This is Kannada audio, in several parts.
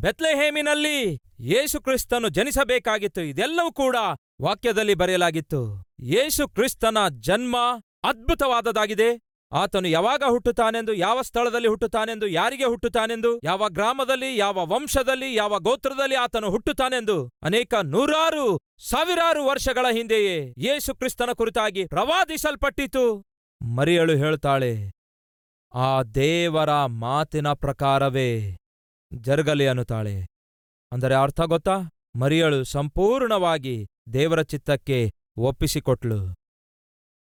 ಬೆತ್ಲೆಹೇಮಿನಲ್ಲಿ ಯೇಸು ಕ್ರಿಸ್ತನು ಜನಿಸಬೇಕಾಗಿತ್ತು. ಇದೆಲ್ಲವೂ ಕೂಡ ವಾಕ್ಯದಲ್ಲಿ ಬರೆಯಲಾಗಿತ್ತು. ಯೇಸು ಕ್ರಿಸ್ತನ ಜನ್ಮ ಅದ್ಭುತವಾದದಾಗಿದೆ ಆತನು ಯಾವಾಗ ಹುಟ್ಟುತ್ತಾನೆಂದು, ಯಾವ ಸ್ಥಳದಲ್ಲಿ ಹುಟ್ಟುತ್ತಾನೆಂದು, ಯಾರಿಗೆ ಹುಟ್ಟುತ್ತಾನೆಂದು, ಯಾವ ಗ್ರಾಮದಲ್ಲಿ, ಯಾವ ವಂಶದಲ್ಲಿ, ಯಾವ ಗೋತ್ರದಲ್ಲಿ ಆತನು ಹುಟ್ಟುತ್ತಾನೆಂದು ಅನೇಕ ನೂರಾರು, ಸಾವಿರಾರು ವರ್ಷಗಳ ಹಿಂದೆಯೇ ಯೇಸು ಕ್ರಿಸ್ತನ ಕುರಿತಾಗಿ ಪ್ರವಾದಿಸಲ್ಪಟ್ಟಿತು. ಮರಿಯಳು ಹೇಳ್ತಾಳೆ, ಆ ದೇವರ ಮಾತಿನ ಪ್ರಕಾರವೇ ಜರುಗಲಿ ಅನ್ನುತ್ತಾಳೆ. ಅಂದರೆ ಅರ್ಥ ಗೊತ್ತಾ? ಮರಿಯಳು ಸಂಪೂರ್ಣವಾಗಿ ದೇವರ ಚಿತ್ತಕ್ಕೆ ಒಪ್ಪಿಸಿಕೊಟ್ಲು.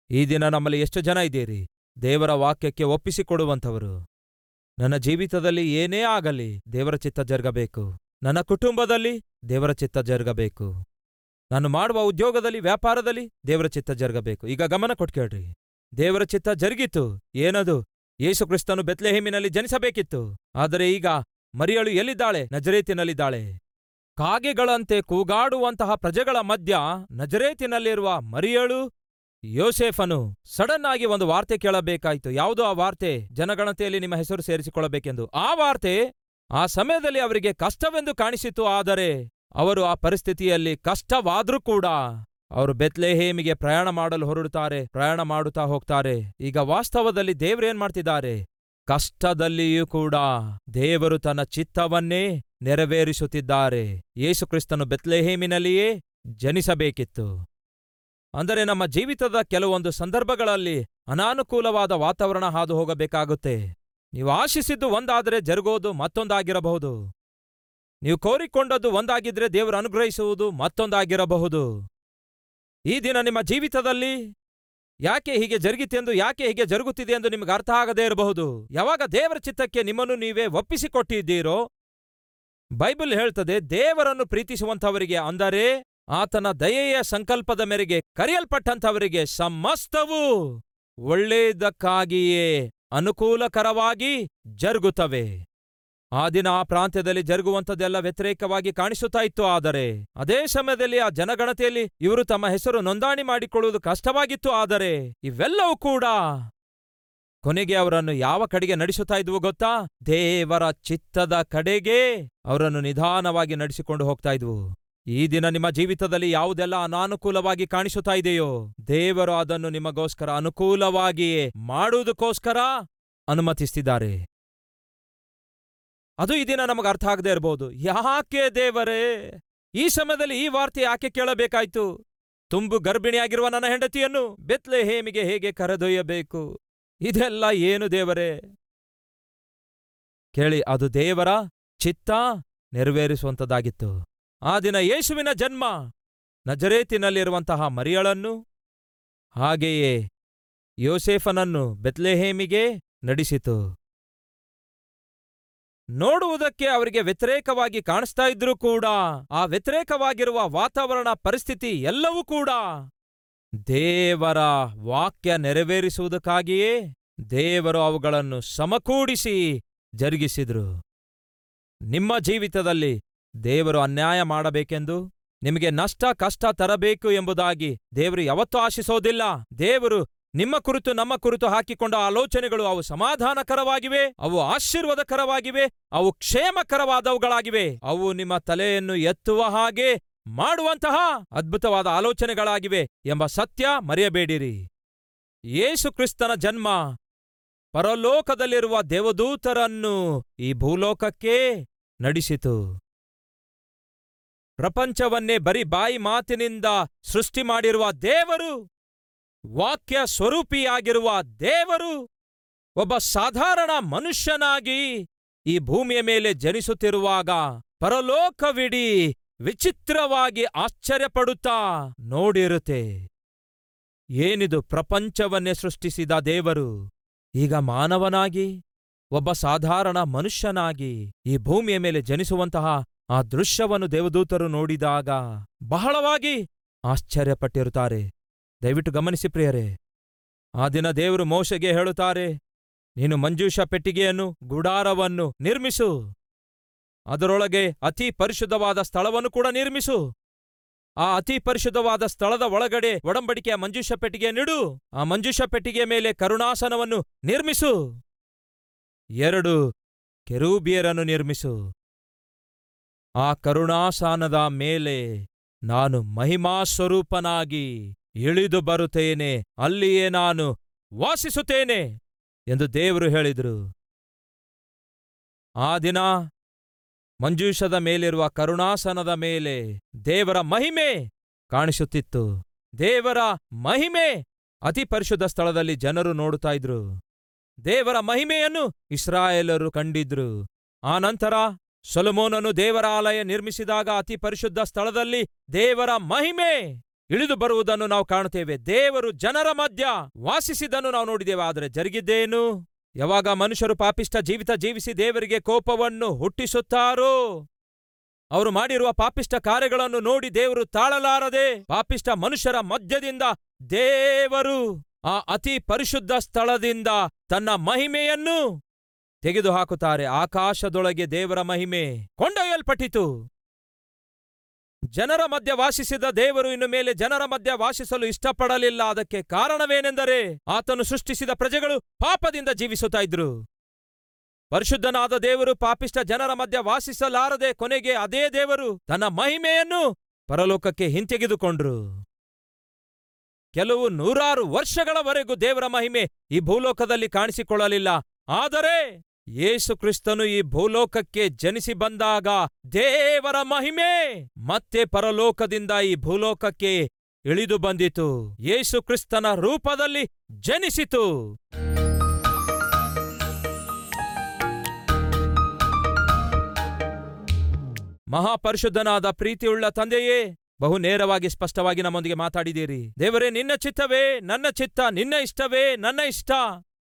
ಈ ದಿನ ನಮ್ಮಲ್ಲಿ ಎಷ್ಟು ಜನ ಇದ್ದೀರಿ? ದೇವರ ವಾಕ್ಯಕ್ಕೆ ಒಪ್ಪಿಸಿಕೊಡುವಂಥವರು. ನನ್ನ ಜೀವಿತದಲ್ಲಿ ಏನೇ ಆಗಲಿ ದೇವರ ಚಿತ್ತ ಜರುಗಬೇಕು. ನನ್ನ ಕುಟುಂಬದಲ್ಲಿ ದೇವರ ಚಿತ್ತ ಜರುಗಬೇಕು. ನಾನು ಮಾಡುವ ಉದ್ಯೋಗದಲ್ಲಿ, ವ್ಯಾಪಾರದಲ್ಲಿ ದೇವರ ಚಿತ್ತ ಜರುಗಬೇಕು. ಈಗ ಗಮನ ಕೊಟ್ಕೇಳ್ರಿ ದೇವರ ಚಿತ್ತ ಜರುಗಿತು. ಏನದು? ಯೇಸು ಕ್ರಿಸ್ತನು ಬೆತ್ಲೆಹೇಮಿನಲ್ಲಿ ಜನಿಸಬೇಕಿತ್ತು. ಆದರೆ ಈಗ ಮರಿಯಳು ಎಲ್ಲಿದ್ದಾಳೆ? ನಜರೇತಿನಲ್ಲಿದ್ದಾಳೆ. ಕಾಗೆಗಳಂತೆ ಕೂಗಾಡುವಂತಹ ಪ್ರಜೆಗಳ ಮಧ್ಯ ನಜರೇತಿನಲ್ಲಿರುವ ಮರಿಯಳು ಯೋಸೇಫನು ಸಡನ್ ಆಗಿ ಒಂದು ವಾರ್ತೆ ಕೇಳಬೇಕಾಯಿತು. ಯಾವುದೋ ಆ ವಾರ್ತೆ? ಜನಗಣತೆಯಲ್ಲಿ ನಿಮ್ಮ ಹೆಸರು ಸೇರಿಸಿಕೊಳ್ಳಬೇಕೆಂದು. ಆ ವಾರ್ತೆ ಆ ಸಮಯದಲ್ಲಿ ಅವರಿಗೆ ಕಷ್ಟವೆಂದು ಕಾಣಿಸಿತು. ಆದರೆ ಅವರು ಆ ಪರಿಸ್ಥಿತಿಯಲ್ಲಿ ಕಷ್ಟವಾದ್ರೂ ಕೂಡ ಅವರು ಬೆತ್ಲೆಹೇಮಿಗೆ ಪ್ರಯಾಣ ಮಾಡಲು ಹೊರಡುತ್ತಾರೆ, ಪ್ರಯಾಣ ಮಾಡುತ್ತಾ ಹೋಗ್ತಾರೆ. ಈಗ ವಾಸ್ತವದಲ್ಲಿ ದೇವ್ರೇನ್ ಮಾಡ್ತಿದ್ದಾರೆ? ಕಷ್ಟದಲ್ಲಿಯೂ ಕೂಡ ದೇವರು ತನ್ನ ಚಿತ್ತವನ್ನೇ ನೆರವೇರಿಸುತ್ತಿದ್ದಾರೆ. ಯೇಸುಕ್ರಿಸ್ತನು ಬೆತ್ಲೆಹೇಮಿನಲ್ಲಿಯೇ ಜನಿಸಬೇಕಿತ್ತು. ಅಂದರೆ ನಮ್ಮ ಜೀವಿತದ ಕೆಲವೊಂದು ಸಂದರ್ಭಗಳಲ್ಲಿ ಅನಾನುಕೂಲವಾದ ವಾತಾವರಣ ಹಾದು ಹೋಗಬೇಕಾಗುತ್ತೆ ನೀವು ಆಶಿಸಿದ್ದು ಒಂದಾದರೆ ಜರುಗೋದು ಮತ್ತೊಂದಾಗಿರಬಹುದು. ನೀವು ಕೋರಿಕೊಂಡದ್ದು ಒಂದಾಗಿದ್ರೆ ದೇವರು ಅನುಗ್ರಹಿಸುವುದು ಮತ್ತೊಂದಾಗಿರಬಹುದು. ಈ ದಿನ ನಿಮ್ಮ ಜೀವಿತದಲ್ಲಿ ಯಾಕೆ ಹೀಗೆ ಜರುಗಿತೆಂದು ಯಾಕೆ ಹೀಗೆ ಜರುಗುತ್ತಿದೆ ಎಂದು ನಿಮಗೆ ಅರ್ಥ ಆಗದೇ ಇರಬಹುದು? ಯಾವಾಗ ದೇವರ ಚಿತ್ತಕ್ಕೆ ನಿಮ್ಮನ್ನು ನೀವೇ ಒಪ್ಪಿಸಿಕೊಟ್ಟಿದ್ದೀರೋ, ಬೈಬಲ್ ಹೇಳ್ತದೆ, ದೇವರನ್ನು ಪ್ರೀತಿಸುವಂಥವರಿಗೆ ಅಂದರೆ ಆತನ ದಯೆಯ ಸಂಕಲ್ಪದ ಮೇರೆಗೆ ಕರೆಯಲ್ಪಟ್ಟಂಥವರಿಗೆ ಸಮಸ್ತವೂ ಒಳ್ಳೆಯದಕ್ಕಾಗಿಯೇ ಅನುಕೂಲಕರವಾಗಿ ಜರುಗುತ್ತವೆ. ಆ ದಿನ ಆ ಪ್ರಾಂತ್ಯದಲ್ಲಿ ಜರುಗುವಂಥದ್ದೆಲ್ಲ ವ್ಯತಿರೇಕವಾಗಿ ಕಾಣಿಸುತ್ತಾ ಇತ್ತು. ಆದರೆ ಅದೇ ಸಮಯದಲ್ಲಿ ಆ ಜನಗಣತಿಯಲ್ಲಿ ಇವರು ತಮ್ಮ ಹೆಸರು ನೋಂದಣಿ ಮಾಡಿಕೊಳ್ಳುವುದು ಕಷ್ಟವಾಗಿತ್ತು. ಆದರೆ ಇವೆಲ್ಲವೂ ಕೂಡ ಕೊನೆಗೆ ಅವರನ್ನು ಯಾವ ಕಡೆಗೆ ನಡೆಸುತ್ತಾ ಇದ್ವು ಗೊತ್ತಾ? ದೇವರ ಚಿತ್ತದ ಕಡೆಗೆ ಅವರನ್ನು ನಿಧಾನವಾಗಿ ನಡೆಸಿಕೊಂಡು ಹೋಗ್ತಾ ಇದ್ವು. ಈ ದಿನ ನಿಮ್ಮ ಜೀವಿತದಲ್ಲಿ ಯಾವುದೆಲ್ಲ ಅನಾನುಕೂಲವಾಗಿ ಕಾಣಿಸುತ್ತಾ ಇದೆಯೋ, ದೇವರು ಅದನ್ನು ನಿಮಗೋಸ್ಕರ ಅನುಕೂಲವಾಗಿಯೇ ಮಾಡುವುದಕ್ಕೋಸ್ಕರ ಅನುಮತಿಸ್ತಿದ್ದಾರೆ. ಅದು ಈ ದಿನ ನಮಗೆ ಅರ್ಥ ಆಗದೆ ಇರಬಹುದು ಯಾಕೆ ದೇವರೇ? ಈ ಸಮಯದಲ್ಲಿ ಈ ವಾರ್ತೆ ಯಾಕೆ ಕೇಳಬೇಕಾಯ್ತು? ತುಂಬು ಗರ್ಭಿಣಿಯಾಗಿರುವ ನನ್ನ ಹೆಂಡತಿಯನ್ನು ಬೆತ್ಲೆ ಹೇಮಿಗೆ ಹೇಗೆ ಕರೆದೊಯ್ಯಬೇಕು? ಇದೆಲ್ಲ ಏನು ದೇವರೇ? ಕೇಳಿ, ಅದು ದೇವರ ಚಿತ್ತ ನೆರವೇರಿಸುವಂಥದ್ದಾಗಿತ್ತು. ಆ ದಿನ ಯೇಸುವಿನ ಜನ್ಮ ನಜರೇತಿನಲ್ಲಿರುವಂತಹ ಮರಿಯಳನ್ನು, ಹಾಗೆಯೇ ಯೋಸೇಫನನ್ನು ಬೆತ್ಲೆಹೇಮಿಗೆ ನಡೆಸಿತು. ನೋಡುವುದಕ್ಕೆ ಅವರಿಗೆ ವ್ಯತಿರೇಕವಾಗಿ ಕಾಣಿಸ್ತಾ ಇದ್ರೂ ಕೂಡ, ಆ ವ್ಯತಿರೇಕವಾಗಿರುವ ವಾತಾವರಣ ಪರಿಸ್ಥಿತಿ ಎಲ್ಲವೂ ಕೂಡ. ದೇವರ ವಾಕ್ಯ ನೆರವೇರಿಸುವುದಕ್ಕಾಗಿಯೇ ದೇವರು ಅವುಗಳನ್ನು ಸಮಕೂಡಿಸಿ ಜರುಗಿಸಿದ್ರು. ನಿಮ್ಮ ಜೀವಿತದಲ್ಲಿ ದೇವರು ಅನ್ಯಾಯ ಮಾಡಬೇಕೆಂದು, ನಿಮಗೆ ನಷ್ಟ ಕಷ್ಟ ತರಬೇಕು ಎಂಬುದಾಗಿ ದೇವರು ಯಾವತ್ತೂ ಆಶಿಸೋದಿಲ್ಲ. ದೇವರು ನಿಮ್ಮ ಕುರಿತು, ನಮ್ಮ ಕುರಿತು ಹಾಕಿಕೊಂಡ ಆಲೋಚನೆಗಳು ಅವು ಸಮಾಧಾನಕರವಾಗಿವೆ, ಅವು ಆಶೀರ್ವಾದಕರವಾಗಿವೆ, ಅವು ಕ್ಷೇಮಕರವಾದವುಗಳಾಗಿವೆ. ಅವು ನಿಮ್ಮ ತಲೆಯನ್ನು ಎತ್ತುವ ಹಾಗೆ ಮಾಡುವಂತಹ ಅದ್ಭುತವಾದ ಆಲೋಚನೆಗಳಾಗಿವೆ ಎಂಬ ಸತ್ಯ ಮರೆಯಬೇಡಿರಿ. ಯೇಸು ಕ್ರಿಸ್ತನ ಜನ್ಮ ಪರಲೋಕದಲ್ಲಿರುವ ದೇವದೂತರನ್ನು ಈ ಭೂಲೋಕಕ್ಕೆ ನಡೆಸಿತು. ಪ್ರಪಂಚವನ್ನೇ ಬರೀ ಬಾಯಿ ಮಾತಿನಿಂದ ಸೃಷ್ಟಿ ಮಾಡಿರುವ ದೇವರು ವಾಕ್ಯ ಸ್ವರೂಪಿಯಾಗಿರುವ ದೇವರು ಒಬ್ಬ ಸಾಧಾರಣ ಮನುಷ್ಯನಾಗಿ ಈ ಭೂಮಿಯ ಮೇಲೆ ಜನಿಸುತ್ತಿರುವಾಗ ಪರಲೋಕವಿಡೀ ವಿಚಿತ್ರವಾಗಿ ಆಶ್ಚರ್ಯಪಡುತ್ತಾ ನೋಡಿರುತ್ತೆ. ಏನಿದು ಪ್ರಪಂಚವನ್ನೇ ಸೃಷ್ಟಿಸಿದ ದೇವರು? ಈಗ ಮಾನವನಾಗಿ, ಒಬ್ಬ ಸಾಧಾರಣ ಮನುಷ್ಯನಾಗಿ ಈ ಭೂಮಿಯ ಮೇಲೆ ಜನಿಸುವಂತಹ ಆ ದೃಶ್ಯವನ್ನು ದೇವದೂತರು ನೋಡಿದಾಗ ಬಹಳವಾಗಿ ಆಶ್ಚರ್ಯಪಟ್ಟಿರುತ್ತಾರೆ. ದಯವಿಟ್ಟು ಗಮನಿಸಿ ಪ್ರಿಯರೇ. ಆ ದಿನ ದೇವರು ಮೋಶೆಗೆ ಹೇಳುತ್ತಾರೆ, ನೀನು ಮಂಜೂಷ ಪೆಟ್ಟಿಗೆಯನ್ನು, ಗುಡಾರವನ್ನು ನಿರ್ಮಿಸು. ಅದರೊಳಗೆ ಅತಿ ಪರಿಶುದ್ಧವಾದ ಸ್ಥಳವನ್ನು ಕೂಡ ನಿರ್ಮಿಸು. ಆ ಅತಿ ಪರಿಶುದ್ಧವಾದ ಸ್ಥಳದ ಒಳಗಡೆ ಒಡಂಬಡಿಕೆಯ ಮಂಜೂಷ ಪೆಟ್ಟಿಗೆಯನ್ನಿಡು ಆ ಮಂಜೂಷ ಪೆಟ್ಟಿಗೆಯ ಮೇಲೆ ಕರುಣಾಸನವನ್ನು ನಿರ್ಮಿಸು. ಎರಡು, ಕೆರೂಬಿಯರನ್ನು ನಿರ್ಮಿಸು. ಆ ಕರುಣಾಸನದ ಮೇಲೆ ನಾನು ಮಹಿಮಾ ಸ್ವರೂಪನಾಗಿ ಇಳಿದು ಬರುತ್ತೇನೆ, ಅಲ್ಲಿಯೇ ನಾನು ವಾಸಿಸುತ್ತೇನೆ ಎಂದು ದೇವರು ಹೇಳಿದರು. ಆ ದಿನ ಮಂಜೂಷದ ಮೇಲಿರುವ ಕರುಣಾಸನದ ಮೇಲೆ ದೇವರ ಮಹಿಮೆ ಕಾಣಿಸುತ್ತಿತ್ತು. ದೇವರ ಮಹಿಮೆ ಅತಿ ಪರಿಶುದ್ಧ ಸ್ಥಳದಲ್ಲಿ ಜನರು ನೋಡುತ್ತಾ ಇದ್ರು. ದೇವರ ಮಹಿಮೆಯನ್ನು ಇಸ್ರಾಯೇಲರು ಕಂಡಿದ್ರು. ಆನಂತರ ಸೊಲಮೋನನು ದೇವರ ಆಲಯ ನಿರ್ಮಿಸಿದಾಗ ಅತಿ ಪರಿಶುದ್ಧ ಸ್ಥಳದಲ್ಲಿ ದೇವರ ಮಹಿಮೆ ಇಳಿದು ಬರುವುದನ್ನು ನಾವು ಕಾಣುತ್ತೇವೆ. ದೇವರು ಜನರ ಮಧ್ಯ ವಾಸಿಸಿದ್ದನ್ನು ನಾವು ನೋಡಿದ್ದೇವೆ. ಆದರೆ ಜರುಗಿದ್ದೇನು? ಯಾವಾಗ ಮನುಷ್ಯರು ಪಾಪಿಷ್ಟ ಜೀವಿತ ಜೀವಿಸಿ ದೇವರಿಗೆ ಕೋಪವನ್ನು ಹುಟ್ಟಿಸುತ್ತಾರೋ? ಅವರು ಮಾಡಿರುವ ಪಾಪಿಷ್ಟ ಕಾರ್ಯಗಳನ್ನು ನೋಡಿ ದೇವರು ತಾಳಲಾರದೆ ಪಾಪಿಷ್ಟ ಮನುಷ್ಯರ ಮಧ್ಯದಿಂದ ದೇವರು ಆ ಅತಿ ಪರಿಶುದ್ಧ ಸ್ಥಳದಿಂದ ತನ್ನ ಮಹಿಮೆಯನ್ನು ತೆಗೆದುಹಾಕುತ್ತಾರೆ. ಆಕಾಶದೊಳಗೆ ದೇವರ ಮಹಿಮೆ ಕೊಂಡೊಯ್ಯಲ್ಪಟ್ಟಿತು. ಜನರ ಮಧ್ಯ ವಾಸಿಸಿದ ದೇವರು ಇನ್ನು ಮೇಲೆ ಜನರ ಮಧ್ಯ ವಾಸಿಸಲು ಇಷ್ಟಪಡಲಿಲ್ಲ. ಅದಕ್ಕೆ ಕಾರಣವೇನೆಂದರೆ ಆತನು ಸೃಷ್ಟಿಸಿದ ಪ್ರಜೆಗಳು ಪಾಪದಿಂದ ಜೀವಿಸುತ್ತಾ ಇದ್ರು ಪರಿಶುದ್ಧನಾದ ದೇವರು ಪಾಪಿಷ್ಟ ಜನರ ಮಧ್ಯ ವಾಸಿಸಲಾರದೆ ಕೊನೆಗೆ ಅದೇ ದೇವರು ತನ್ನ ಮಹಿಮೆಯನ್ನು ಪರಲೋಕಕ್ಕೆ ಹಿಂತೆಗೆದುಕೊಂಡ್ರು. ಕೆಲವು ನೂರಾರು ವರ್ಷಗಳವರೆಗೂ ದೇವರ ಮಹಿಮೆ ಈ ಭೂಲೋಕದಲ್ಲಿ ಕಾಣಿಸಿಕೊಳ್ಳಲಿಲ್ಲ. ಆದರೆ ಯೇಸು ಕ್ರಿಸ್ತನು ಈ ಭೂಲೋಕಕ್ಕೆ ಜನಿಸಿ ಬಂದಾಗ ದೇವರ ಮಹಿಮೆ ಮತ್ತೆ ಪರಲೋಕದಿಂದ ಈ ಭೂಲೋಕಕ್ಕೆ ಇಳಿದು ಬಂದಿತು. ಯೇಸು ಕ್ರಿಸ್ತನ ರೂಪದಲ್ಲಿ ಜನಿಸಿತು. ಮಹಾಪರಿಶುದ್ಧನಾದ ಪ್ರೀತಿಯುಳ್ಳ ತಂದೆಯೇ, ಬಹು ನೇರವಾಗಿ ಸ್ಪಷ್ಟವಾಗಿ ನಮ್ಮೊಂದಿಗೆ ಮಾತಾಡಿದ್ದೀರಿ. ದೇವರೇ, ನಿನ್ನ ಚಿತ್ತವೇ ನನ್ನ ಚಿತ್ತ, ನಿನ್ನ ಇಷ್ಟವೇ ನನ್ನ ಇಷ್ಟ.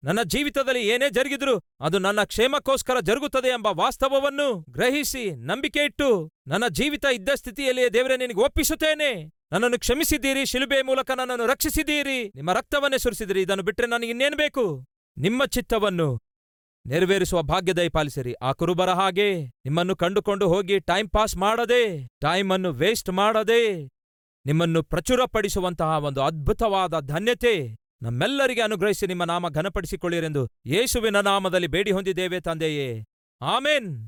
ನನ್ನ ಜೀವಿತದಲ್ಲಿ ಏನೇ ಜರುಗಿದ್ರು ಅದು ನನ್ನ ಕ್ಷೇಮಕ್ಕೋಸ್ಕರ ಜರುಗುತ್ತದೆ ಎಂಬ ವಾಸ್ತವವನ್ನು ಗ್ರಹಿಸಿ ನಂಬಿಕೆ ಇಟ್ಟು ನನ್ನ ಜೀವಿತ ಇದ್ದ ಸ್ಥಿತಿಯಲ್ಲಿಯೇ ದೇವರೇ, ನಿನಗೆ ಒಪ್ಪಿಸುತ್ತೇನೆ. ನನ್ನನ್ನು ಕ್ಷಮಿಸಿದ್ದೀರಿ ಶಿಲುಬೆ ಮೂಲಕ ನನ್ನನ್ನು ರಕ್ಷಿಸಿದ್ದೀರಿ. ನಿಮ್ಮ ರಕ್ತವನ್ನೇ ಸುರಿಸಿದಿರಿ ಇದನ್ನು ಬಿಟ್ಟರೆ ನನಗೆ ಇನ್ನೇನು ಬೇಕು? ನಿಮ್ಮ ಚಿತ್ತವನ್ನು ನೆರವೇರಿಸುವ ಭಾಗ್ಯದೈ ಪಾಲಿಸಿರಿ. ಆ ಕುರುಬರ ಹಾಗೆ ನಿಮ್ಮನ್ನು ಕಂಡುಕೊಂಡು ಹೋಗಿ ಟೈಮ್ ಪಾಸ್ ಮಾಡದೆ ಟೈಮ್ ಅನ್ನು ವೇಸ್ಟ್ ಮಾಡದೆ ನಿಮ್ಮನ್ನು ಪ್ರಚುರಪಡಿಸುವಂತಹ ಒಂದು ಅದ್ಭುತವಾದ ಧನ್ಯತೆ. ನಮ್ಮೆಲ್ಲರಿಗೆ ಅನುಗ್ರಹಿಸಿ ನಿಮ್ಮ ನಾಮ ಘನಪಡಿಸಿಕೊಳ್ಳಿರೆಂದು ಯೇಸುವಿನ ನಾಮದಲ್ಲಿ ಬೇಡಿ ಹೊಂದಿದ್ದೇವೆ ತಂದೆಯೇ. ಆಮೇನ್.